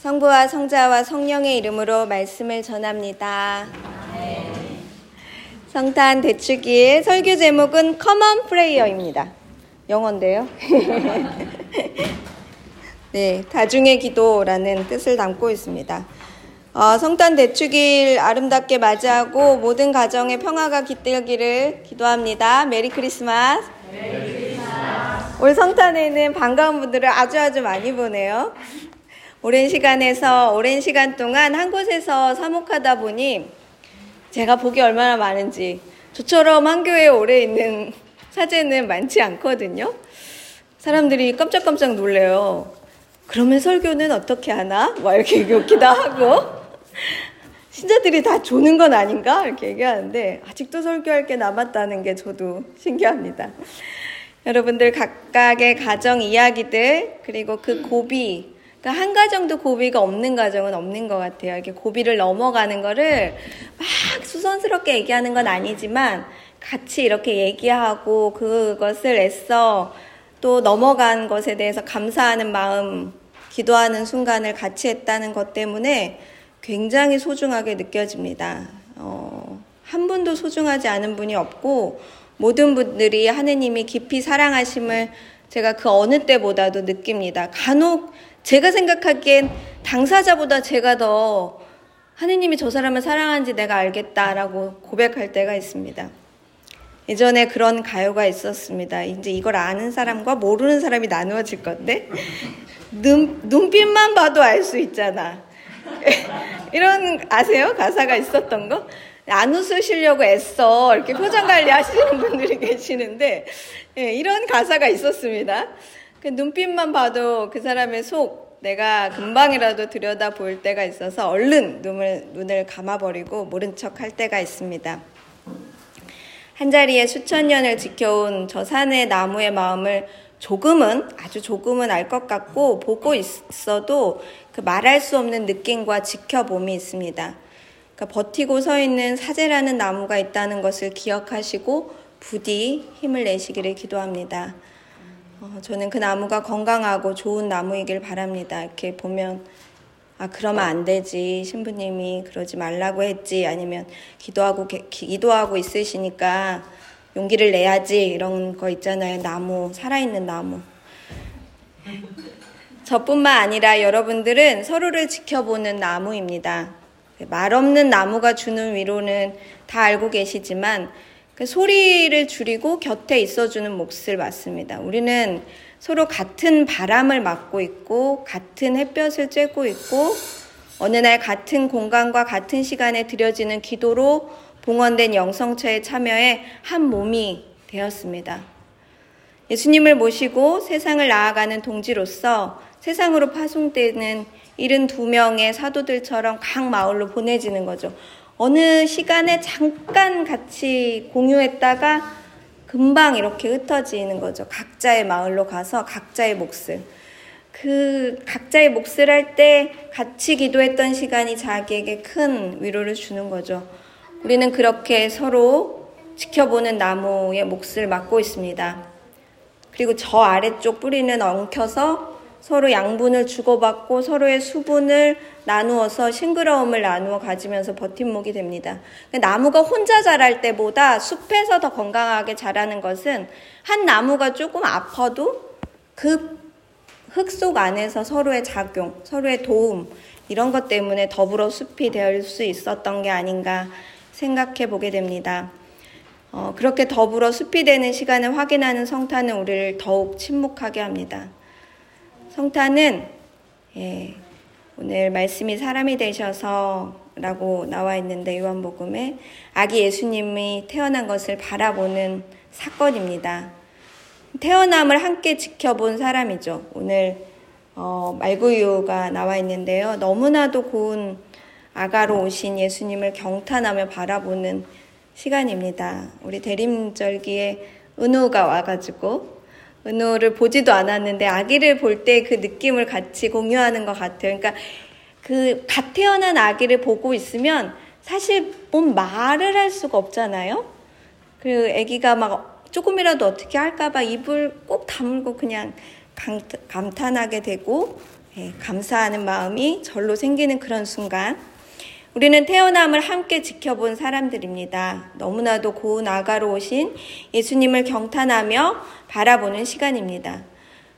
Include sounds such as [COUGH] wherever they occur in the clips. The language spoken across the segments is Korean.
성부와 성자와 성령의 이름으로 말씀을 전합니다. 성탄 대축일 설교 제목은 common prayer입니다. 영어인데요. [LAUGHS] 네, 다중의 기도라는 뜻을 담고 있습니다. 어, 성탄 대축일 아름답게 맞이하고 모든 가정의 평화가 깃들기를 기도합니다. Merry Christmas. Merry Christmas. 올 성탄에는 반가운 분들을 아주 아주 많이 보네요. 오랜 시간에서 오랜 시간 동안 한 곳에서 사목하다 보니 제가 복이 얼마나 많은지 저처럼 한 교회에 오래 있는 [LAUGHS] 사제는 많지 않거든요. 사람들이 깜짝깜짝 놀래요. 그러면 설교는 어떻게 하나? 막 이렇게 욕기도 하고 [LAUGHS] 신자들이 다 조는 건 아닌가? 이렇게 얘기하는데 아직도 설교할 게 남았다는 게 저도 신기합니다. 여러분들 각각의 가정 이야기들 그리고 그 고비 그러니까 한 가정도 고비가 없는 가정은 없는 것 같아요. 이렇게 고비를 넘어가는 거를 막 수선스럽게 얘기하는 건 아니지만 같이 이렇게 얘기하고 그것을 애써 또 넘어간 것에 대해서 감사하는 마음, 기도하는 순간을 같이 했다는 것 때문에 굉장히 소중하게 느껴집니다. 어, 한 분도 소중하지 않은 분이 없고 모든 분들이 하느님이 깊이 사랑하심을 제가 그 어느 때보다도 느낍니다. 간혹 제가 생각하기엔 당사자보다 제가 더 하느님이 저 사람을 사랑하는지 내가 알겠다라고 고백할 때가 있습니다. 예전에 그런 가요가 있었습니다. 이제 이걸 아는 사람과 모르는 사람이 나누어질 건데, 눈, 눈빛만 봐도 알 수 있잖아. [LAUGHS] 이런, 아세요? 가사가 있었던 거? 안 웃으시려고 애써 이렇게 표정 관리 하시는 분들이 [LAUGHS] 계시는데, 예, 이런 가사가 있었습니다. 그 눈빛만 봐도 그 사람의 속 내가 금방이라도 들여다 볼 때가 있어서 얼른 눈을, 눈을 감아버리고 모른 척 할 때가 있습니다. 한 자리에 수천 년을 지켜온 저 산의 나무의 마음을 조금은, 아주 조금은 알 것 같고 보고 있어도 그 말할 수 없는 느낌과 지켜봄이 있습니다. 그러니까 버티고 서 있는 사제라는 나무가 있다는 것을 기억하시고 부디 힘을 내시기를 기도합니다. 어, 저는 그 나무가 건강하고 좋은 나무이길 바랍니다. 이렇게 보면 아 그러면 안 되지. 신부님이 그러지 말라고 했지. 아니면 기도하고 기도하고 있으시니까 용기를 내야지. 이런 거 있잖아요. 나무 살아있는 나무. 저뿐만 아니라 여러분들은 서로를 지켜보는 나무입니다. 말 없는 나무가 주는 위로는 다 알고 계시지만 그 소리를 줄이고 곁에 있어주는 몫을 맡습니다. 우리는 서로 같은 바람을 맞고 있고 같은 햇볕을 쬐고 있고 어느 날 같은 공간과 같은 시간에 드려지는 기도로 봉헌된 영성처에 참여해 한 몸이 되었습니다. 예수님을 모시고 세상을 나아가는 동지로서 세상으로 파송되는 72명의 사도들처럼 각 마을로 보내지는 거죠. 어느 시간에 잠깐 같이 공유했다가 금방 이렇게 흩어지는 거죠. 각자의 마을로 가서 각자의 몫을. 그 각자의 몫을 할 때 같이 기도했던 시간이 자기에게 큰 위로를 주는 거죠. 우리는 그렇게 서로 지켜보는 나무의 몫을 맡고 있습니다. 그리고 저 아래쪽 뿌리는 엉켜서 서로 양분을 주고받고 서로의 수분을 나누어서 싱그러움을 나누어 가지면서 버팀목이 됩니다. 나무가 혼자 자랄 때보다 숲에서 더 건강하게 자라는 것은 한 나무가 조금 아파도 그 흙 속 안에서 서로의 작용, 서로의 도움, 이런 것 때문에 더불어 숲이 될 수 있었던 게 아닌가 생각해 보게 됩니다. 어, 그렇게 더불어 숲이 되는 시간을 확인하는 성탄은 우리를 더욱 침묵하게 합니다. 성탄은 예, 오늘 말씀이 사람이 되셔서 라고 나와 있는데 요한복음에 아기 예수님이 태어난 것을 바라보는 사건입니다. 태어남을 함께 지켜본 사람이죠. 오늘 어, 말구유가 나와 있는데요. 너무나도 고운 아가로 오신 예수님을 경탄하며 바라보는 시간입니다. 우리 대림절기에 은우가 와가지고 은호를 보지도 않았는데 아기를 볼 때 그 느낌을 같이 공유하는 것 같아요. 그러니까 그 갓 태어난 아기를 보고 있으면 사실 뭔 말을 할 수가 없잖아요. 그 아기가 막 조금이라도 어떻게 할까봐 입을 꼭 다물고 그냥 감탄하게 되고 예, 감사하는 마음이 절로 생기는 그런 순간 우리는 태어남을 함께 지켜본 사람들입니다. 너무나도 고운 아가로 오신 예수님을 경탄하며 바라보는 시간입니다.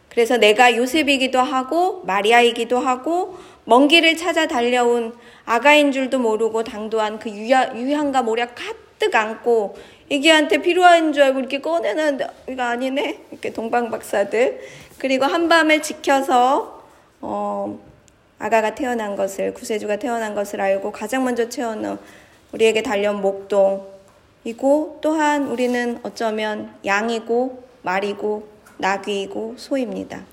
그래서 내가 요셉이기도 하고 마리아이기도 하고 먼 길을 찾아 달려온 아가인 줄도 모르고 당도한 그 유야, 유향과 모략 가득 안고 애기한테 필요한 줄 알고 이렇게 꺼내는데 이거 아니네 이렇게 동방박사들 그리고 한밤을 지켜서 어, 아가가 태어난 것을 구세주가 태어난 것을 알고 가장 먼저 채워넣은 우리에게 달려온 목동이고 또한 우리는 어쩌면 양이고 말이고 나귀이고 소입니다.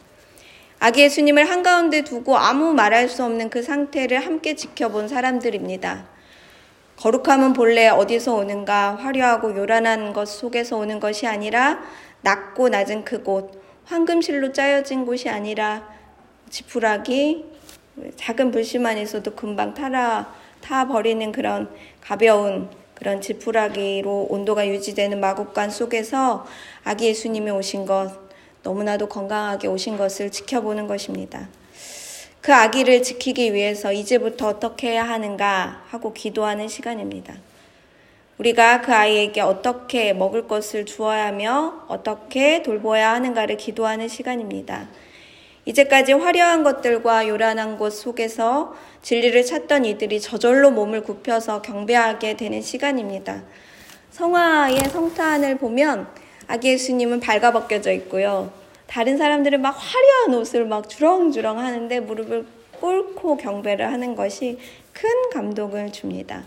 아기 예수님을 한가운데 두고 아무 말할 수 없는 그 상태를 함께 지켜본 사람들입니다. 거룩함은 본래 어디서 오는가 화려하고 요란한 것 속에서 오는 것이 아니라 낮고 낮은 그곳 황금실로 짜여진 곳이 아니라 지푸라기 작은 불씨 만 있어도 금방 타라 타 버리는 그런 가벼운 그런 지푸라기로 온도가 유지되는 마국간 속에서 아기 예수님이 오신 것 너무나도 건강하게 오신 것을 지켜보는 것입니다. 그 아기를 지키기 위해서 이제부터 어떻게 해야 하는가 하고 기도하는 시간입니다. 우리가 그 아이에게 어떻게 먹을 것을 주어야 하며 어떻게 돌보아야 하는가를 기도하는 시간입니다. 이제까지 화려한 것들과 요란한 곳 속에서 진리를 찾던 이들이 저절로 몸을 굽혀서 경배하게 되는 시간입니다. 성화의 성탄을 보면 아기 예수님은 발가벗겨져 있고요. 다른 사람들은 막 화려한 옷을 막 주렁주렁 하는데 무릎을 꿇고 경배를 하는 것이 큰 감동을 줍니다.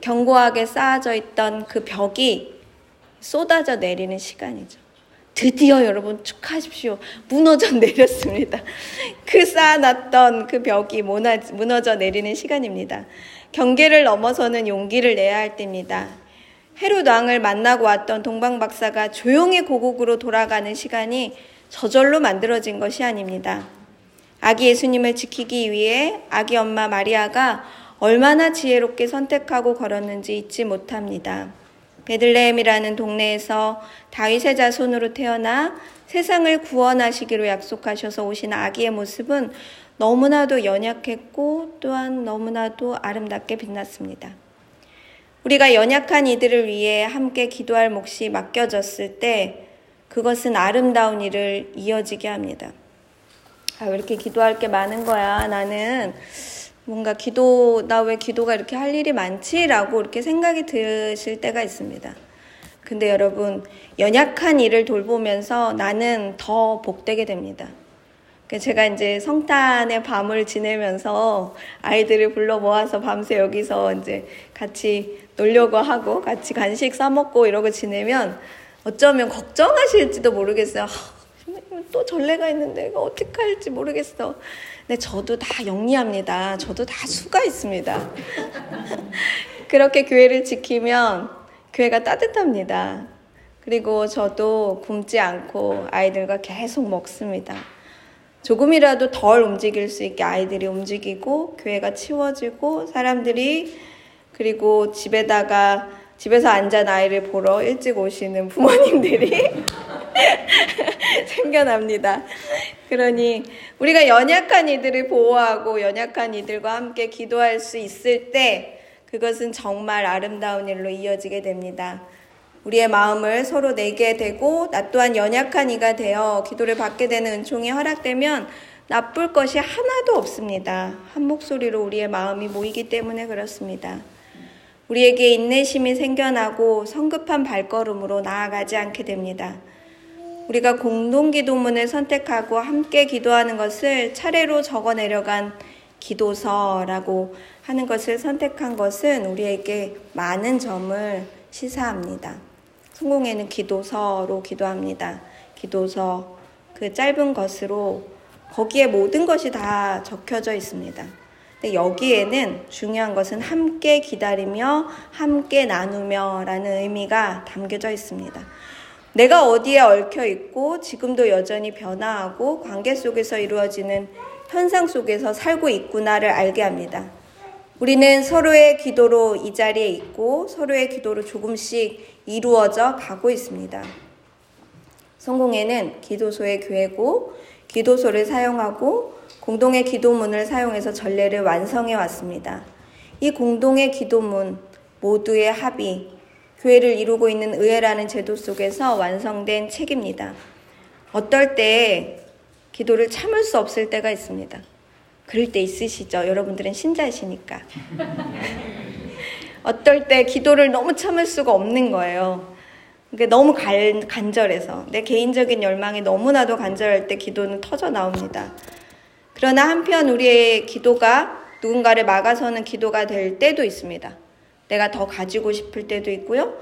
견고하게 쌓아져 있던 그 벽이 쏟아져 내리는 시간이죠. 드디어 여러분 축하하십시오. 무너져 내렸습니다. [LAUGHS] 그 쌓아놨던 그 벽이 무너져 내리는 시간입니다. 경계를 넘어서는 용기를 내야 할 때입니다. 헤롯 왕을 만나고 왔던 동방 박사가 조용히 고국으로 돌아가는 시간이 저절로 만들어진 것이 아닙니다. 아기 예수님을 지키기 위해 아기 엄마 마리아가 얼마나 지혜롭게 선택하고 걸었는지 잊지 못합니다. 베들레헴이라는 동네에서 다윗의 자손으로 태어나 세상을 구원하시기로 약속하셔서 오신 아기의 모습은 너무나도 연약했고 또한 너무나도 아름답게 빛났습니다. 우리가 연약한 이들을 위해 함께 기도할 몫이 맡겨졌을 때 그것은 아름다운 일을 이어지게 합니다. 아, 왜 이렇게 기도할 게 많은 거야? 나는 뭔가 기도, 나 왜 기도가 이렇게 할 일이 많지? 라고 이렇게 생각이 드실 때가 있습니다. 근데 여러분, 연약한 일을 돌보면서 나는 더 복되게 됩니다. 제가 이제 성탄의 밤을 지내면서 아이들을 불러 모아서 밤새 여기서 이제 같이 놀려고 하고 같이 간식 싸먹고 이러고 지내면 어쩌면 걱정하실지도 모르겠어요. 또 전례가 있는데 이거 어떻게 할지 모르겠어. 근데 저도 다 영리합니다. 저도 다 수가 있습니다. [LAUGHS] 그렇게 교회를 지키면 교회가 따뜻합니다. 그리고 저도 굶지 않고 아이들과 계속 먹습니다. 조금이라도 덜 움직일 수 있게 아이들이 움직이고 교회가 치워지고 사람들이 그리고 집에다가 집에서 앉아 아이를 보러 일찍 오시는 부모님들이 [LAUGHS] 생겨납니다. 그러니 우리가 연약한 이들을 보호하고 연약한 이들과 함께 기도할 수 있을 때 그것은 정말 아름다운 일로 이어지게 됩니다. 우리의 마음을 서로 내게 되고 나 또한 연약한 이가 되어 기도를 받게 되는 은총이 허락되면 나쁠 것이 하나도 없습니다. 한 목소리로 우리의 마음이 모이기 때문에 그렇습니다. 우리에게 인내심이 생겨나고 성급한 발걸음으로 나아가지 않게 됩니다. 우리가 공동 기도문을 선택하고 함께 기도하는 것을 차례로 적어 내려간 기도서라고 하는 것을 선택한 것은 우리에게 많은 점을 시사합니다. 성공에는 기도서로 기도합니다. 기도서 그 짧은 것으로 거기에 모든 것이 다 적혀져 있습니다. 근데 여기에는 중요한 것은 함께 기다리며 함께 나누며 라는 의미가 담겨져 있습니다. 내가 어디에 얽혀 있고 지금도 여전히 변화하고 관계 속에서 이루어지는 현상 속에서 살고 있구나를 알게 합니다. 우리는 서로의 기도로 이 자리에 있고 서로의 기도로 조금씩 이루어져 가고 있습니다. 성공회는 기도소의 교회고 기도소를 사용하고 공동의 기도문을 사용해서 전례를 완성해 왔습니다. 이 공동의 기도문 모두의 합의, 교회를 이루고 있는 의회라는 제도 속에서 완성된 책입니다. 어떨 때 기도를 참을 수 없을 때가 있습니다. 그럴 때 있으시죠? 여러분들은 신자시니까. [LAUGHS] 어떨 때 기도를 너무 참을 수가 없는 거예요. 너무 간, 간절해서. 내 개인적인 열망이 너무나도 간절할 때 기도는 터져 나옵니다. 그러나 한편 우리의 기도가 누군가를 막아서는 기도가 될 때도 있습니다. 내가 더 가지고 싶을 때도 있고요.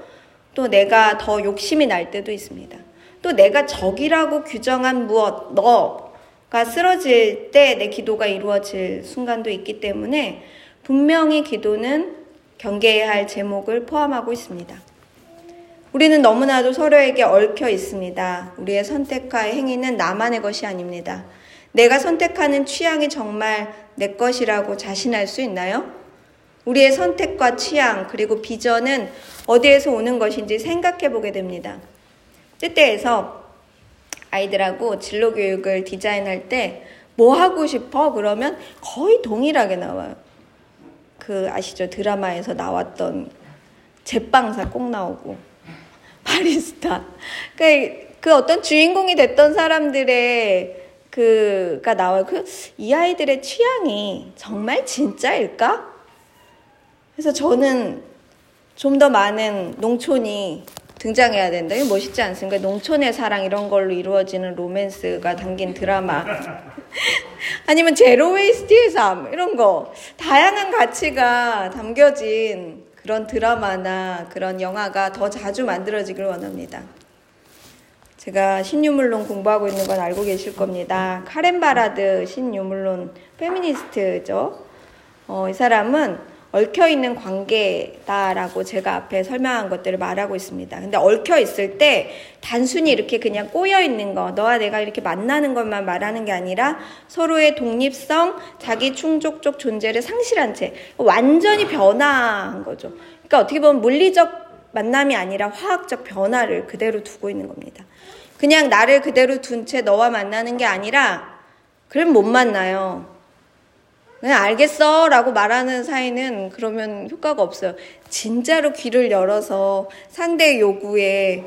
또 내가 더 욕심이 날 때도 있습니다. 또 내가 적이라고 규정한 무엇, 너가 쓰러질 때 내 기도가 이루어질 순간도 있기 때문에 분명히 기도는 경계해야 할 제목을 포함하고 있습니다. 우리는 너무나도 서로에게 얽혀 있습니다. 우리의 선택과 행위는 나만의 것이 아닙니다. 내가 선택하는 취향이 정말 내 것이라고 자신할 수 있나요? 우리의 선택과 취향, 그리고 비전은 어디에서 오는 것인지 생각해 보게 됩니다. 때때에서 아이들하고 진로 교육을 디자인할 때 뭐 하고 싶어? 그러면 거의 동일하게 나와요. 그 아시죠? 드라마에서 나왔던 제빵사 꼭 나오고 [LAUGHS] 바리스타. 그, 그 어떤 주인공이 됐던 사람들의 그가 나와요. 그 이 아이들의 취향이 정말 진짜일까? 그래서 저는 좀 더 많은 농촌이 등장해야 된다. 이거 멋있지 않습니까? 농촌의 사랑 이런 걸로 이루어지는 로맨스가 담긴 드라마. [LAUGHS] 아니면 zero waste의 삶 이런 거. 다양한 가치가 담겨진 그런 드라마나 그런 영화가 더 자주 만들어지길 원합니다. 제가 신유물론 공부하고 있는 건 알고 계실 겁니다. 카렌 바라드 신유물론 페미니스트죠. 어, 이 사람은 얽혀 있는 관계다라고 제가 앞에 설명한 것들을 말하고 있습니다. 근데 얽혀 있을 때 단순히 이렇게 그냥 꼬여 있는 거, 너와 내가 이렇게 만나는 것만 말하는 게 아니라 서로의 독립성, 자기 충족적 존재를 상실한 채 완전히 변화한 거죠. 그러니까 어떻게 보면 물리적 만남이 아니라 화학적 변화를 그대로 두고 있는 겁니다. 그냥 나를 그대로 둔 채 너와 만나는 게 아니라 그럼 못 만나요. 그냥 알겠어 라고 말하는 사이는 그러면 효과가 없어요. 진짜로 귀를 열어서 상대의 요구에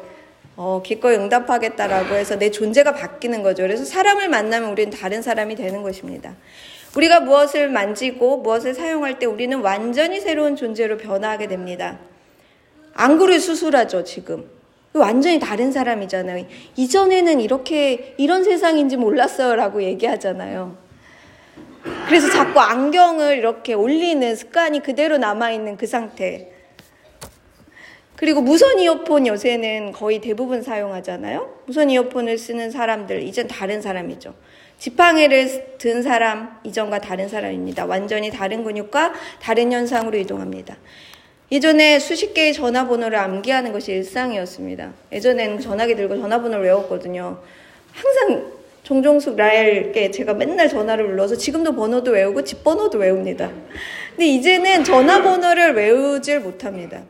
어, 기꺼이 응답하겠다라고 해서 내 존재가 바뀌는 거죠. 그래서 사람을 만나면 우리는 다른 사람이 되는 것입니다. 우리가 무엇을 만지고 무엇을 사용할 때 우리는 완전히 새로운 존재로 변화하게 됩니다. 안구를 수술하죠, 지금. 완전히 다른 사람이잖아요. 이전에는 이렇게, 이런 세상인지 몰랐어요 라고 얘기하잖아요. 그래서 자꾸 안경을 이렇게 올리는 습관이 그대로 남아있는 그 상태. 그리고 무선 이어폰 요새는 거의 대부분 사용하잖아요. 무선 이어폰을 쓰는 사람들, 이젠 다른 사람이죠. 지팡이를 든 사람, 이전과 다른 사람입니다. 완전히 다른 근육과 다른 현상으로 이동합니다. 예전에 수십 개의 전화번호를 암기하는 것이 일상이었습니다. 예전에는 전화기 들고 전화번호를 외웠거든요. 항상 종종숙 라엘께 제가 맨날 전화를 불러서 지금도 번호도 외우고 집 번호도 외웁니다. 근데 이제는 전화번호를 외우질 못합니다.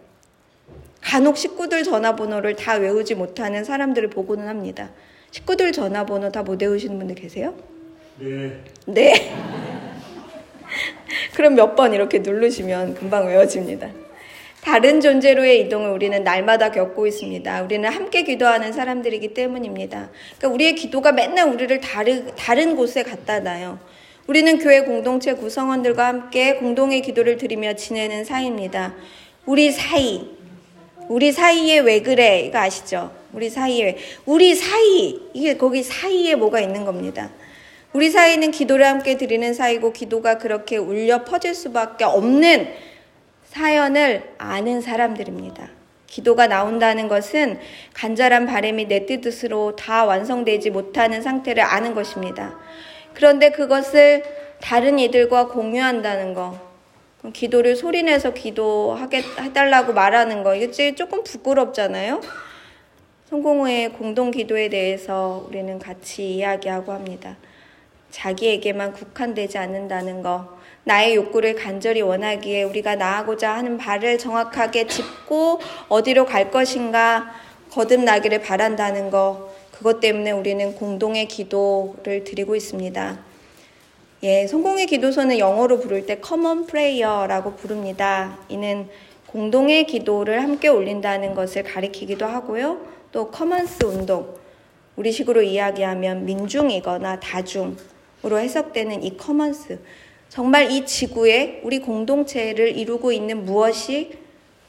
간혹 식구들 전화번호를 다 외우지 못하는 사람들을 보고는 합니다. 식구들 전화번호 다 못 외우시는 분들 계세요? 네. 네. [LAUGHS] 그럼 몇 번 이렇게 누르시면 금방 외워집니다. 다른 존재로의 이동을 우리는 날마다 겪고 있습니다. 우리는 함께 기도하는 사람들이기 때문입니다. 그러니까 우리의 기도가 맨날 우리를 다르, 다른 곳에 갖다 놔요. 우리는 교회 공동체 구성원들과 함께 공동의 기도를 드리며 지내는 사이입니다. 우리 사이, 우리 사이에 왜 그래? 이거 아시죠? 우리 사이에. 우리 사이. 이게 거기 사이에 뭐가 있는 겁니다. 우리 사이는 기도를 함께 드리는 사이고 기도가 그렇게 울려 퍼질 수밖에 없는 사연을 아는 사람들입니다. 기도가 나온다는 것은 간절한 바람이 내 뜻으로 다 완성되지 못하는 상태를 아는 것입니다. 그런데 그것을 다른 이들과 공유한다는 거, 기도를 소리내서 기도하게 해달라고 말하는 거, 이게 조금 부끄럽잖아요. 성공회의 공동 기도에 대해서 우리는 같이 이야기하고 합니다. 자기에게만 국한되지 않는다는 거, 나의 욕구를 간절히 원하기에 우리가 나아가고자 하는 바를 정확하게 짚고 어디로 갈 것인가 거듭나기를 바란다는 거. 그것 때문에 우리는 공동의 기도를 드리고 있습니다. 예, 성공회 기도서는 영어로 부를 때 common prayer라고 부릅니다. 이는 공동의 기도를 함께 올린다는 것을 가리키기도 하고요. 또 commons 운동, 우리식으로 이야기하면 민중이거나 다중 으로 해석되는 이 commons, 정말 이 지구에 우리 공동체를 이루고 있는 무엇이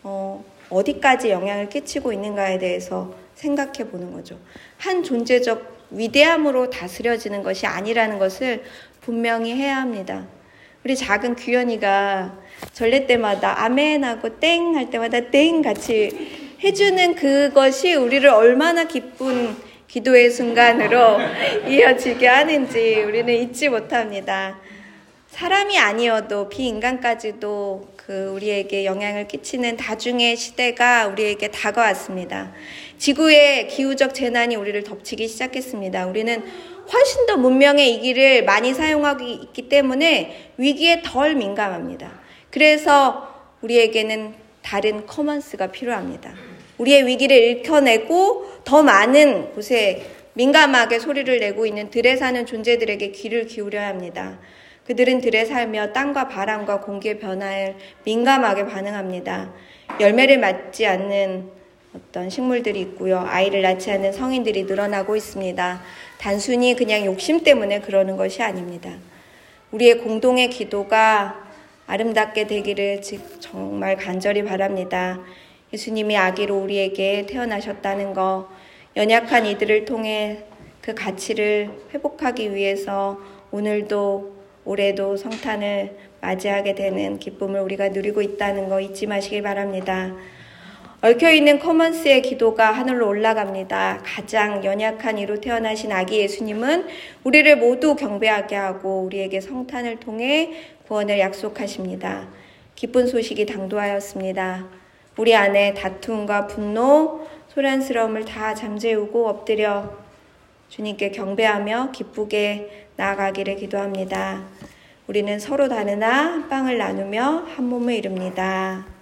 어, 어디까지 영향을 끼치고 있는가에 대해서 생각해 보는 거죠. 한 존재적 위대함으로 다스려지는 것이 아니라는 것을 분명히 해야 합니다. 우리 작은 규현이가 전례 때마다 아멘 하고 땡 할 때마다 땡 같이 해주는 그것이 우리를 얼마나 기쁜 기도의 순간으로 [LAUGHS] 이어지게 하는지 우리는 잊지 못합니다. 사람이 아니어도 비인간까지도 그 우리에게 영향을 끼치는 다중의 시대가 우리에게 다가왔습니다. 지구의 기후적 재난이 우리를 덮치기 시작했습니다. 우리는 훨씬 더 문명의 이 길을 많이 사용하고 있기 때문에 위기에 덜 민감합니다. 그래서 우리에게는 다른 커먼스가 필요합니다. 우리의 위기를 읽혀내고 더 많은 곳에 민감하게 소리를 내고 있는 들에 사는 존재들에게 귀를 기울여야 합니다. 그들은 들에 살며 땅과 바람과 공기의 변화에 민감하게 반응합니다. 열매를 맺지 않는 어떤 식물들이 있고요. 아이를 낳지 않는 성인들이 늘어나고 있습니다. 단순히 그냥 욕심 때문에 그러는 것이 아닙니다. 우리의 공동의 기도가 아름답게 되기를 정말 간절히 바랍니다. 예수님이 아기로 우리에게 태어나셨다는 것, 연약한 이들을 통해 그 가치를 회복하기 위해서 오늘도 올해도 성탄을 맞이하게 되는 기쁨을 우리가 누리고 있다는 거 잊지 마시길 바랍니다. 얽혀있는 커먼스의 기도가 하늘로 올라갑니다. 가장 연약한 이로 태어나신 아기 예수님은 우리를 모두 경배하게 하고 우리에게 성탄을 통해 구원을 약속하십니다. 기쁜 소식이 당도하였습니다. 우리 안에 다툼과 분노, 소란스러움을 다 잠재우고 엎드려 주님께 경배하며 기쁘게 나아가기를 기도합니다. 우리는 서로 다르나 빵을 나누며 한 몸을 이룹니다.